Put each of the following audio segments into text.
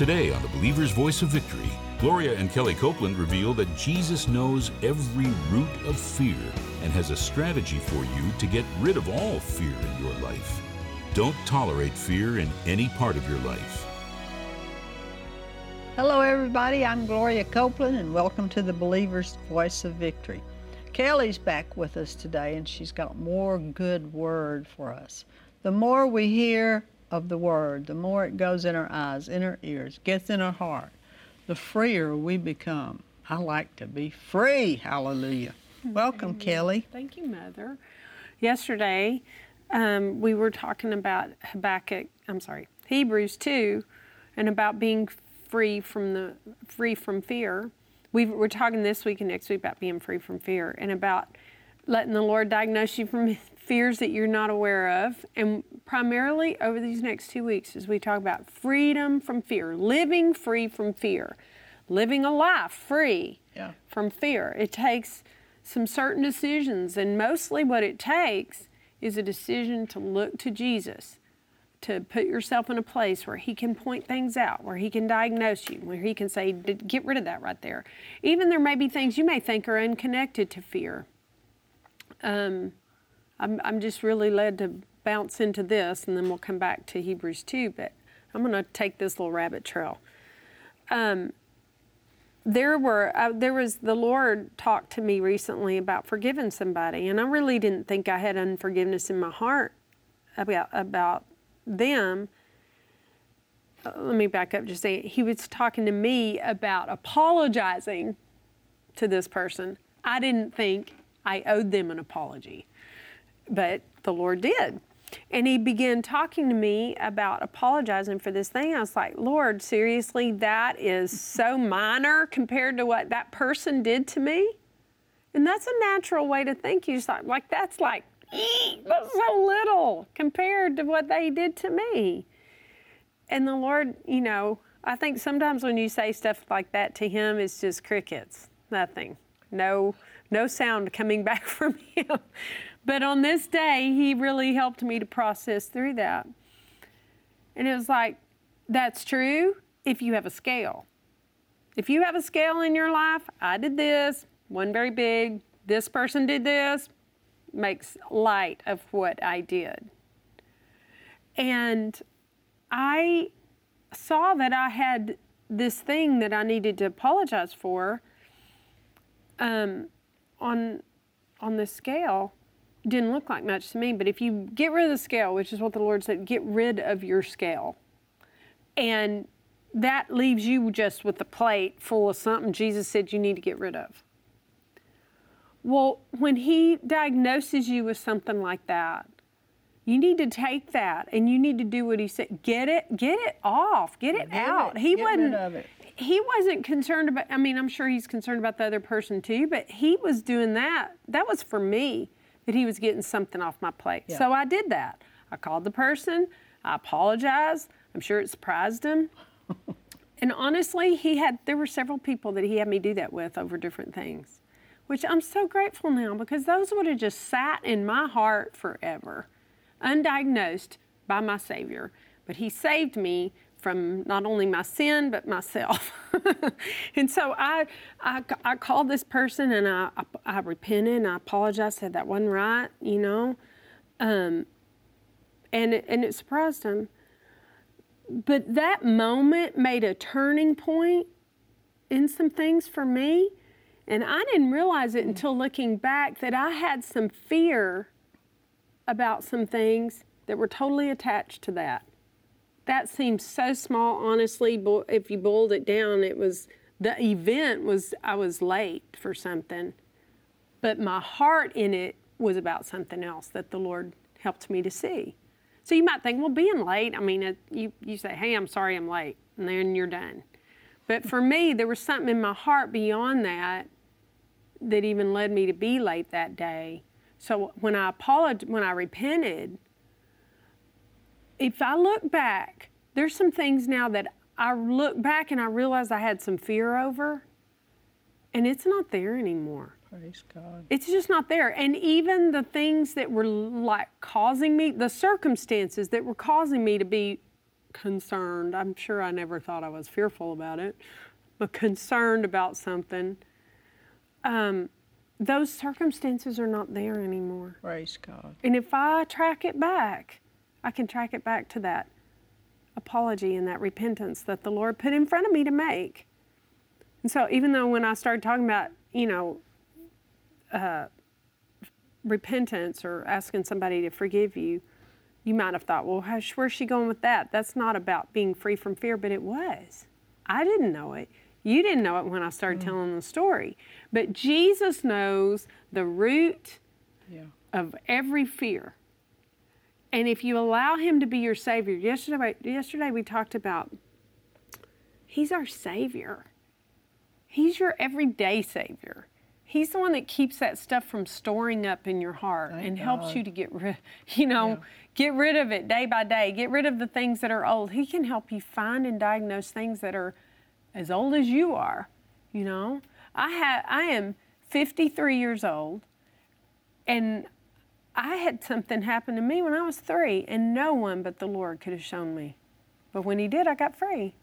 Today on the Believer's Voice of Victory, Gloria and Kellie Copeland reveal that Jesus knows every root of fear and has a strategy for you to get rid of all fear in your life. Don't tolerate fear in any part of your life. Hello, everybody. I'm Gloria Copeland, and welcome to the Believer's Voice of Victory. Kellie's back with us today, and she's got more good word for us. The more we hear of the word, the more it goes in our eyes, in our ears, gets in our heart, the freer we become. I like to be free. Hallelujah. Welcome, Kellie. Thank you, Mother. Yesterday, um, we were talking about Habakkuk, I'm sorry, Hebrews 2, and about being free from the free from fear. we we're talking this week and next week about being free from fear and about letting the Lord diagnose you from fears that you're not aware of. And primarily over these next two weeks, as we talk about freedom from fear, living free from fear, living a life free yeah. from fear. It takes some certain decisions, and mostly what it takes is a decision to look to Jesus, to put yourself in a place where He can point things out, where He can diagnose you, where He can say, get rid of that right there. Even there may be things you may think are unconnected to fear. Um, I'm, I'm just really led to bounce into this, and then we'll come back to Hebrews 2, but I'm going to take this little rabbit trail. Um, there were uh, there was the Lord talked to me recently about forgiving somebody, and I really didn't think I had unforgiveness in my heart about about them. Uh, let me back up just say he was talking to me about apologizing to this person. I didn't think I owed them an apology, but the Lord did. And he began talking to me about apologizing for this thing. I was like, Lord, seriously, that is so minor compared to what that person did to me. And that's a natural way to think. You just like, like that's like, that's so little compared to what they did to me. And the Lord, you know, I think sometimes when you say stuff like that to him, it's just crickets, nothing, no, no sound coming back from him. But on this day, he really helped me to process through that. And it was like, that's true if you have a scale. If you have a scale in your life, I did this, one very big, this person did this, makes light of what I did. And I saw that I had this thing that I needed to apologize for um, on on the scale didn't look like much to me. But if you get rid of the scale, which is what the Lord said, get rid of your scale. And that leaves you just with a plate full of something Jesus said you need to get rid of. Well, when He diagnoses you with something like that, you need to take that and you need to do what He said. Get it, get it off, get it get out. It, he wasn't. Rid of it. He wasn't concerned about. I mean, I'm sure he's concerned about the other person too, but he was doing that. That was for me that he was getting something off my plate. Yeah. So I did that. I called the person. I apologized. I'm sure it surprised him. and honestly, he had there were several people that he had me do that with over different things, which I'm so grateful now because those would have just sat in my heart forever, undiagnosed by my Savior. But he saved me from not only my sin but myself. and so I, I, I, called this person and I, I, I repented and I apologized, said that wasn't right, you know, um, and it, and it surprised him. But that moment made a turning point in some things for me, and I didn't realize it until looking back that I had some fear about some things that were totally attached to that that seems so small, honestly. If you boiled it down, it was the event was I was late for something, but my heart in it was about something else that the Lord helped me to see. So you might think, well, being late, I mean, it, you, you say, hey, I'm sorry I'm late, and then you're done. But for me, there was something in my heart beyond that that even led me to be late that day. So when I apologized, when I repented, if I look back, there's some things now that I look back and I realize I had some fear over, and it's not there anymore. Praise God. It's just not there. And even the things that were like causing me, the circumstances that were causing me to be concerned. I'm sure I never thought I was fearful about it, but concerned about something. Um, those circumstances are not there anymore. Praise God. And if I track it back, I can track it back to that apology and that repentance that the Lord put in front of me to make. And so, even though when I started talking about, you know, uh, repentance or asking somebody to forgive you, you might have thought, well, how, where's she going with that? That's not about being free from fear, but it was. I didn't know it. You didn't know it when I started mm. telling the story. But Jesus knows the root yeah. of every fear. And if you allow Him to be your Savior, yesterday, yesterday we talked about He's our Savior. He's your everyday Savior. He's the one that keeps that stuff from storing up in your heart Thank and God. helps you to get rid, you know, yeah. get rid of it day by day. Get rid of the things that are old. He can help you find and diagnose things that are as old as you are. You know, I have I am 53 years old, and I had something happen to me when I was three, and no one but the Lord could have shown me. But when He did, I got free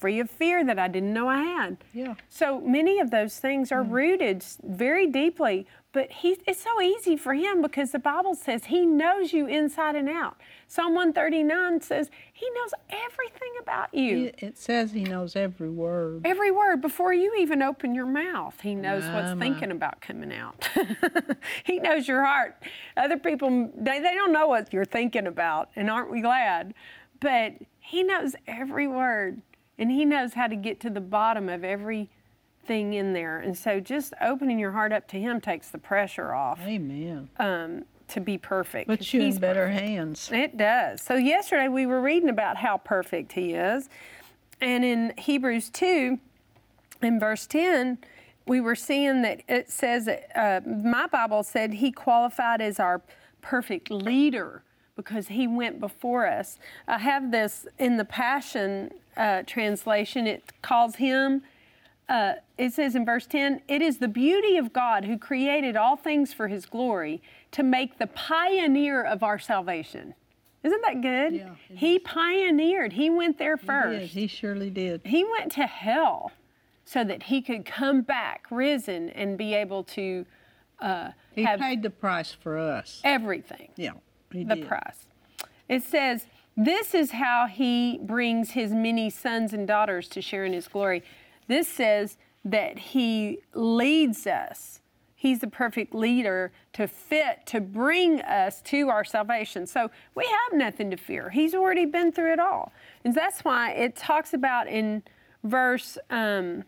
free of fear that I didn't know I had. Yeah. So many of those things are mm. rooted very deeply, but he, it's so easy for him because the Bible says he knows you inside and out. Psalm 139 says he knows everything about you. It says he knows every word. Every word before you even open your mouth. He knows my, what's thinking about coming out. he knows your heart. Other people, they, they don't know what you're thinking about, and aren't we glad? But he knows every word and He knows how to get to the bottom of everything in there. And so just opening your heart up to Him takes the pressure off. Amen. Um, to be perfect. Puts you in better perfect. hands. It does. So yesterday we were reading about how perfect He is. And in Hebrews 2, in verse 10, we were seeing that it says, uh, my Bible said He qualified as our perfect leader because he went before us. I have this in the Passion uh, translation. It calls him, uh, it says in verse 10, it is the beauty of God who created all things for his glory to make the pioneer of our salvation. Isn't that good? Yeah, he is. pioneered. He went there first. He, he surely did. He went to hell so that he could come back risen and be able to uh, he paid the price for us. Everything. Yeah the did. price. It says, This is how he brings his many sons and daughters to share in his glory. This says that he leads us. He's the perfect leader to fit to bring us to our salvation. So we have nothing to fear. He's already been through it all. And that's why it talks about in verse um,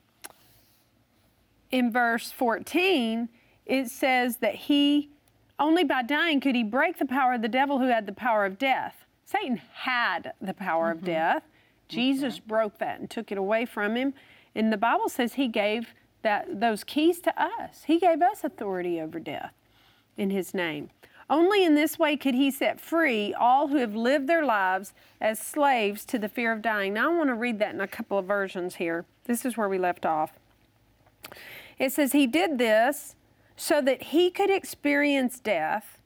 in verse 14, it says that he only by dying could he break the power of the devil who had the power of death. Satan had the power mm-hmm. of death. Jesus okay. broke that and took it away from him. And the Bible says he gave that those keys to us. He gave us authority over death in his name. Only in this way could he set free all who have lived their lives as slaves to the fear of dying. Now I want to read that in a couple of versions here. This is where we left off. It says he did this so that he could experience death.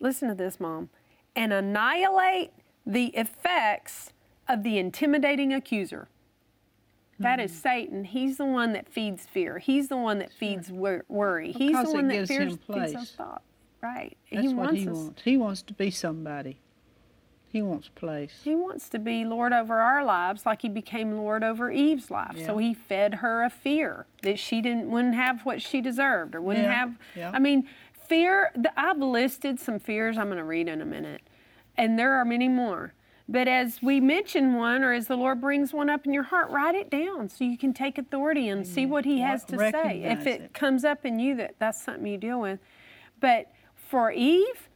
Listen to this, Mom, and annihilate the effects of the intimidating accuser. That is hmm. Satan. He's the one that feeds fear. He's the one that feeds wor- worry. Because He's the one that fears, feeds those thoughts. Right. That's he what he us. wants. He wants to be somebody. He wants place. He wants to be Lord over our lives like he became Lord over Eve's life. Yeah. So he fed her a fear that she didn't wouldn't have what she deserved or wouldn't yeah. have yeah. I mean, fear the, I've listed some fears I'm going to read in a minute. And there are many more. But as we mention one or as the Lord brings one up in your heart, write it down so you can take authority and see what he has to say. If it, it comes up in you that that's something you deal with. But for Eve,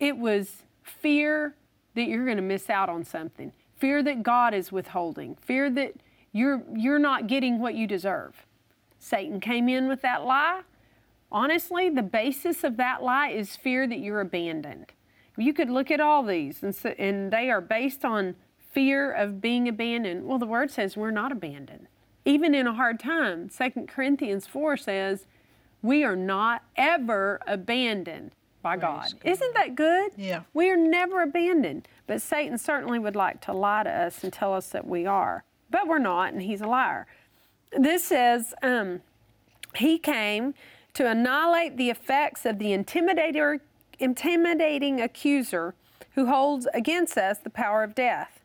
it was fear that you're going to miss out on something, fear that God is withholding, fear that you're, you're not getting what you deserve. Satan came in with that lie. Honestly, the basis of that lie is fear that you're abandoned. You could look at all these, and, so, and they are based on fear of being abandoned. Well, the word says we're not abandoned. Even in a hard time, 2 Corinthians 4 says, we are not ever abandoned by God. Isn't that good? Yeah. We are never abandoned, but Satan certainly would like to lie to us and tell us that we are. But we're not, and he's a liar. This says, um, he came to annihilate the effects of the intimidator, intimidating accuser who holds against us the power of death.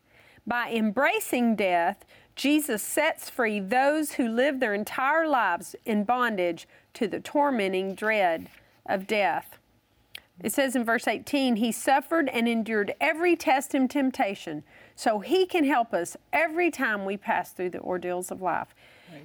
By embracing death, Jesus sets free those who live their entire lives in bondage to the tormenting dread of death. It says in verse 18, He suffered and endured every test and temptation, so He can help us every time we pass through the ordeals of life.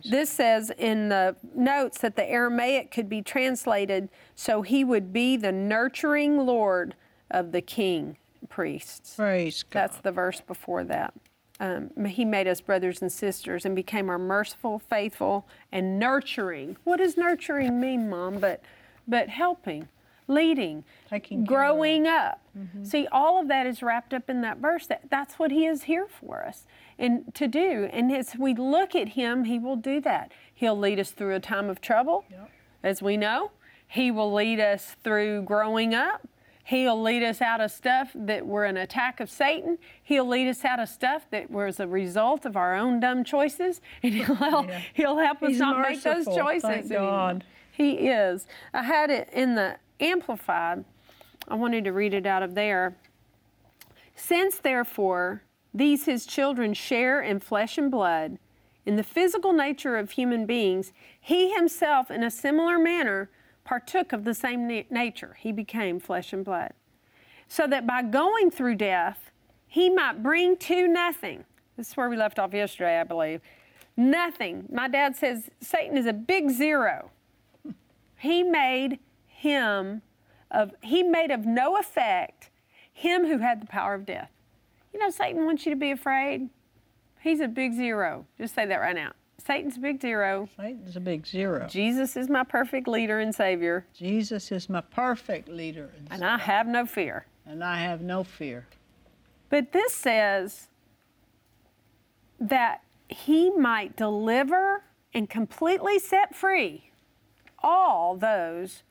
This says in the notes that the Aramaic could be translated, so He would be the nurturing Lord of the king priests. Praise God. That's the verse before that. Um, he made us brothers and sisters and became our merciful, faithful, and nurturing. What does nurturing mean, Mom? But, but helping, leading, Taking growing up. Mm-hmm. See, all of that is wrapped up in that verse. That, that's what He is here for us and to do. And as we look at Him, He will do that. He'll lead us through a time of trouble, Yep. as we know. He will lead us through growing up. He'll lead us out of stuff that were an attack of Satan. He'll lead us out of stuff that was a result of our own dumb choices, and he'll help, Yeah. he'll help us He's not make those choices. thank anymore. God. He is. I had it in the Amplified. I wanted to read it out of there. Since, therefore, these his children share in flesh and blood, in the physical nature of human beings, he himself, in a similar manner, partook of the same na- nature. He became flesh and blood. So that by going through death, he might bring to nothing. This is where we left off yesterday, I believe. Nothing. My dad says Satan is a big zero. He made him of he made of no effect him who had the power of death. You know, Satan wants you to be afraid. He's a big zero. Just say that right now. Satan's a big zero. Satan's a big zero. Jesus is my perfect leader and savior, Jesus is my perfect leader, and, and I have no fear. and I have no fear. But this says that he might deliver and completely set free all those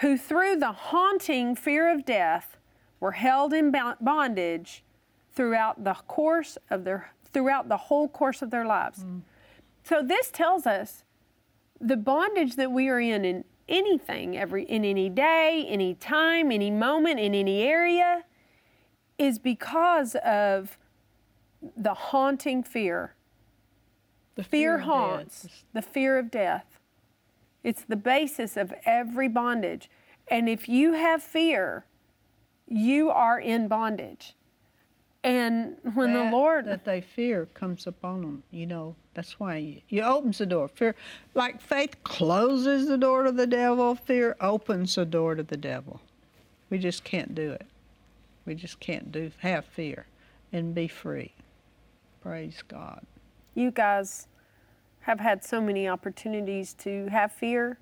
who, through the haunting fear of death, were held in bondage throughout the course of their throughout the whole course of their lives. Mm. So this tells us the bondage that we are in in anything, every in any day, any time, any moment, in any area, is because of the haunting fear. The Fear death. haunts the fear of death. It's the basis of every bondage. And if you have fear, you are in bondage. And when the Lord that they fear comes upon them. You know, that's why you, you opens the door. Fear, like faith closes the door to the devil, fear opens the door to the devil. We just can't do it. We just can't do have fear and be free. Praise God. you guys have had so many opportunities to have fear.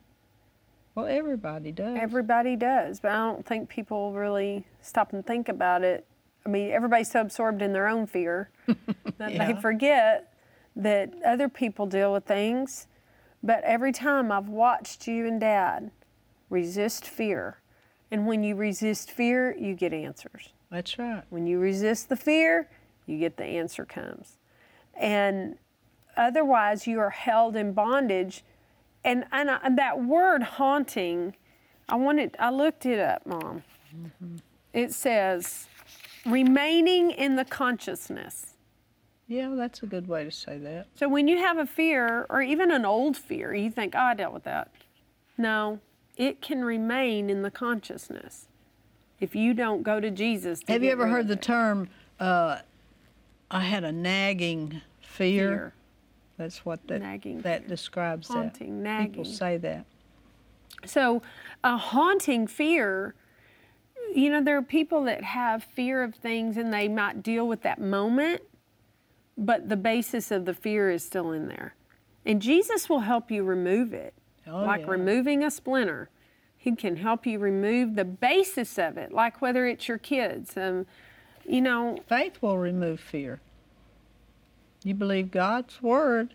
Well, everybody does. Everybody does, but I don't think people really stop and think about it. I mean, everybody's so absorbed in their own fear that Yeah. they forget that other people deal with things. But every time I've watched you and Dad resist fear, and when you resist fear, you get answers. that's right. When you resist the fear, you get the answer comes. And otherwise, you are held in bondage. And, and, I, and that word haunting, I wanted, I looked it up, Mom. It says, remaining in the consciousness. Yeah, that's a good way to say that. So when you have a fear, or even an old fear, you think, oh, I dealt with that. No, it can remain in the consciousness if you don't go to Jesus. to Have you ever heard the it. term, uh, I had a nagging fear? fear? That's what that, Nagging that describes Haunting, that. People say that. So, a haunting fear, you know, there are people that have fear of things and they might deal with that moment, but the basis of the fear is still in there. And Jesus will help you remove it, Oh, like yeah. removing a splinter. He can help you remove the basis of it, like whether it's your kids. Um, you know, Faith will remove fear. You believe God's word,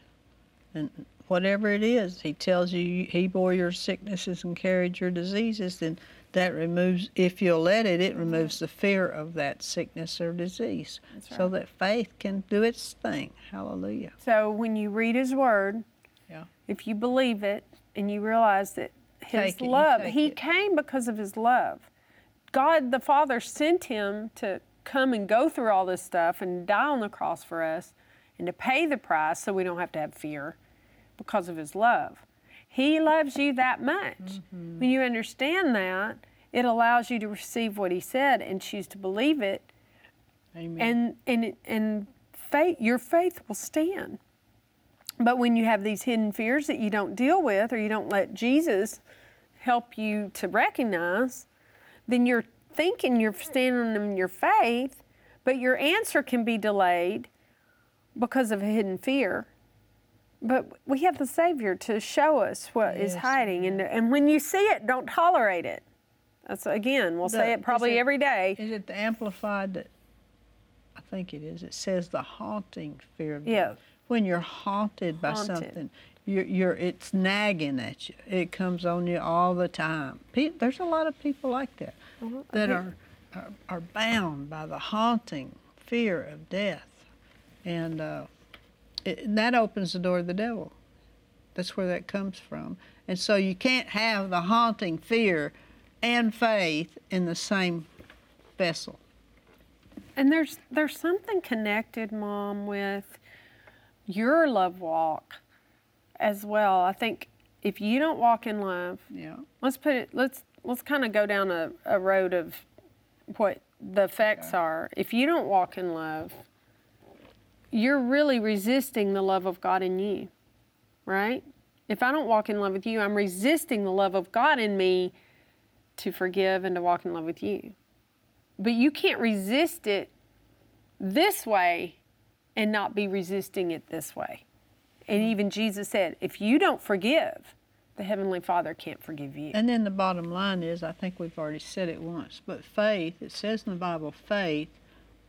and whatever it is, He tells you He bore your sicknesses and carried your diseases, then that removes, if you'll let it, it removes the fear of that sickness or disease That's so that faith can do its thing. Hallelujah. So when you read His Word, Yeah. if you believe it and you realize that His it, love, He it. came because of His love. God the Father sent Him to come and go through all this stuff and die on the cross for us and to pay the price so we don't have to have fear because of His love. He loves you that much. Mm-hmm. When you understand that, it allows you to receive what He said and choose to believe it Amen. and and and faith your faith will stand but when you have these hidden fears that you don't deal with or you don't let jesus help you to recognize then you're thinking you're standing in your faith but your answer can be delayed because of a hidden fear but we have the savior to show us what is Yes, hiding and, and when you see it don't tolerate it that's again we'll say it probably it- every day Is it the amplified that I think it is? It says the haunting fear of Yeah. death. When you're haunted by Haunted. something, you're, you're it's nagging at you. It comes on you all the time. Pe- there's a lot of people like that Uh-huh. that are, are are bound by the haunting fear of death, and uh, it, and that opens the door to the devil. That's where that comes from. And so you can't have the haunting fear and faith in the same vessel. And there's there's something connected, Mom, with your love walk as well. I think if you don't walk in love, Yeah. let's put it let's let's kind of go down a, a road of what the effects are. If you don't walk in love, you're really resisting the love of God in you. Right? If I don't walk in love with you, I'm resisting the love of God in me to forgive and to walk in love with you. But you can't resist it this way and not be resisting it this way. And even Jesus said, if you don't forgive, the Heavenly Father can't forgive you. And then the bottom line is, I think we've already said it once, but faith, it says in the Bible, faith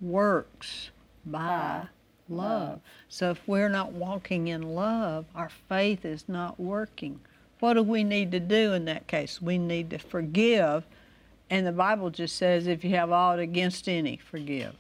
works by love. So if we're not walking in love, our faith is not working. What do we need to do in that case? We need to forgive. And the Bible just says, if you have aught against any, forgive.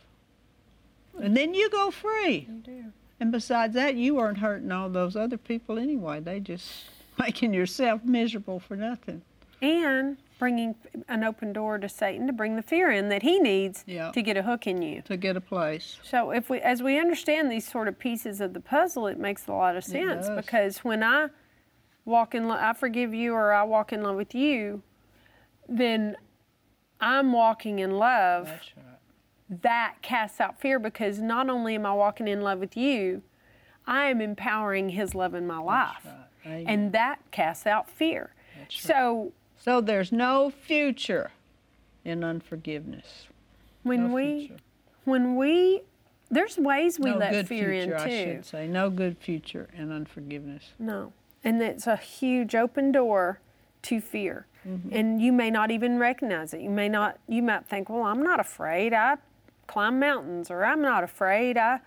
And then you go free. Oh, and besides that, you aren't hurting all those other people anyway. They just making yourself miserable for nothing. And bringing an open door to Satan to bring the fear in that he needs Yeah. to get a hook in you. to get a place. So if we, as we understand these sort of pieces of the puzzle, it makes a lot of sense because when I walk in, lo- I forgive you, or I walk in love with you, then I'm walking in love. right. That casts out fear because not only am I walking in love with you, I am empowering His love in my life, right. And that casts out fear. So So there's no future in unforgiveness. when no we, future. when we, there's ways we no let good fear future, in I should say. No good future in unforgiveness. No. And it's a huge open door to fear. Mm-hmm. And you may not even recognize it. You may not you might think, "Well, I'm not afraid. I climb mountains or I'm not afraid. I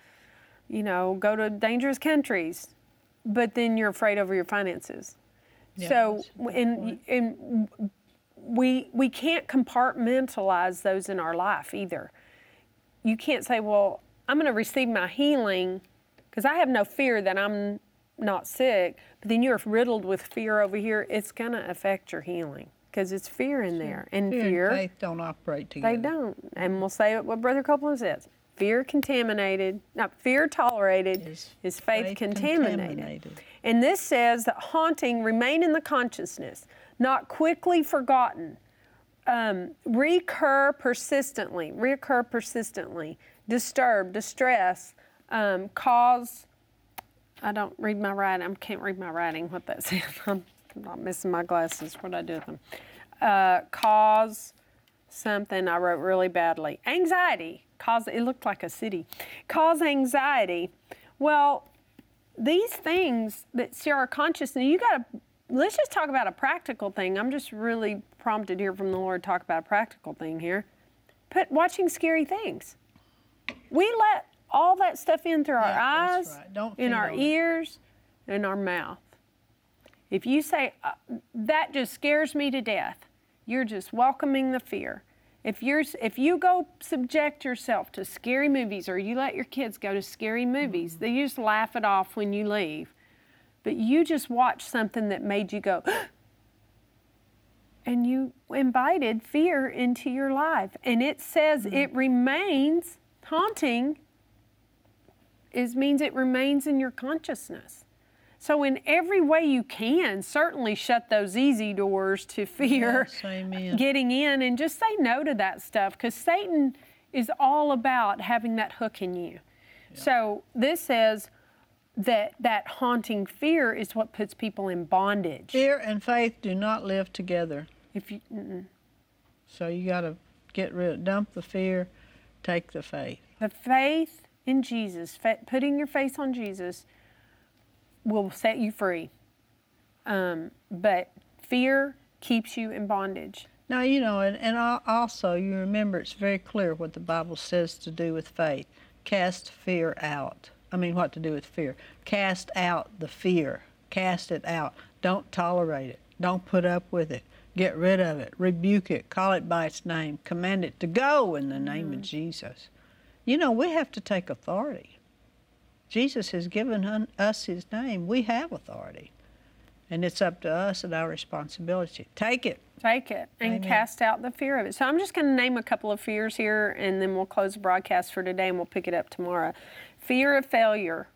you know, go to dangerous countries." But then you're afraid over your finances. Yeah, so that's a good and and we we can't compartmentalize those in our life either. You can't say, "Well, I'm going to receive my healing because I have no fear that I'm not sick." But then you're riddled with fear over here. It's going to affect your healing because it's fear in there, and Fear fear, and faith don't operate together. they don't. And we'll say what Brother Copeland says: fear contaminated, not fear tolerated, Is is, faith, faith contaminated. contaminated. And this says that haunting remain in the consciousness, not quickly forgotten, um, recur persistently, reoccur persistently, disturb, distress, um, cause. I don't read my writing. I can't read my writing. What that says. I'm not missing my glasses. What I do with them? Uh, cause something I wrote really badly. Anxiety. Cause it looked like a city. Cause anxiety. Well, these things that share our consciousness, you got to, let's just talk about a practical thing. I'm just really prompted here from the Lord to talk about a practical thing here. Put watching scary things. We let all that stuff in through our Yeah, that's eyes, right. Don't in our ears, in our mouth. If you say, uh, that just scares me to death, You're just welcoming the fear. If you're if you go subject yourself to scary movies or you let your kids go to scary movies, mm-hmm. they just laugh it off when you leave. But you just watched something that made you go and you invited fear into your life. And it says mm-hmm. it remains haunting is means it remains in your consciousness. So in every way you can, certainly shut those easy doors to fear Yes, getting in and just say no to that stuff because Satan is all about having that hook in you. So this says that that haunting fear is what puts people in bondage. Fear and faith do not live together. If you, mm-mm. So you got to get rid, dump the fear, take the faith. the faith in Jesus, putting your faith on Jesus, will set you free. Um, but fear keeps you in bondage. Now, you know, and, and also you remember it's very clear what the Bible says to do with faith. Cast fear out. I mean, what to do with fear. Cast out the fear. Cast it out. Don't tolerate it. Don't put up with it. Get rid of it. Rebuke it. Call it by its name. Command it to go in the name of Jesus. You know, we have to take authority. Jesus has given us his name. We have authority. And it's up to us and our responsibility. Take it. Take it and Amen. cast out the fear of it. So I'm just going to name a couple of fears here and then we'll close the broadcast for today and we'll pick it up tomorrow. Fear of failure.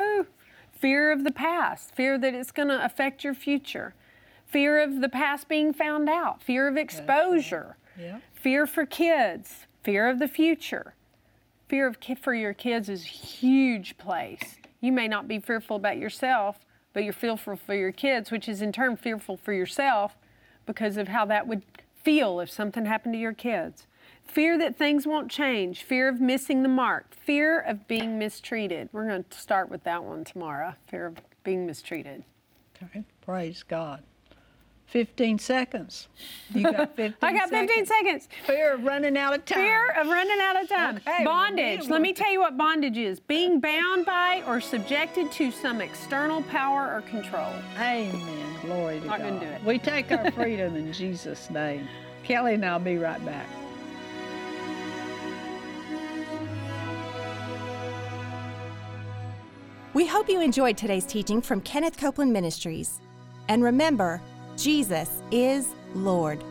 Ooh. Fear of the past. Fear that it's going to affect your future. Fear of the past being found out. Fear of exposure. Yeah. Fear for kids. Fear of the future. Fear of for your kids is huge place. You may not be fearful about yourself, but you're fearful for your kids, which is in turn fearful for yourself because of how that would feel if something happened to your kids. Fear that things won't change, fear of missing the mark, fear of being mistreated. We're going to start with that one tomorrow fear of being mistreated. Okay. Praise God. 15 seconds. You got 15 I got 15 seconds. Fear of running out of time. Fear of running out of time. Okay, bondage. Let me tell you what bondage is being bound by or subjected to some external power or control. Amen. Glory to Not God. gonna do it. We take our freedom in Jesus' name. Kellie and I'll be right back. We hope you enjoyed today's teaching from Kenneth Copeland Ministries. And remember, Jesus is Lord.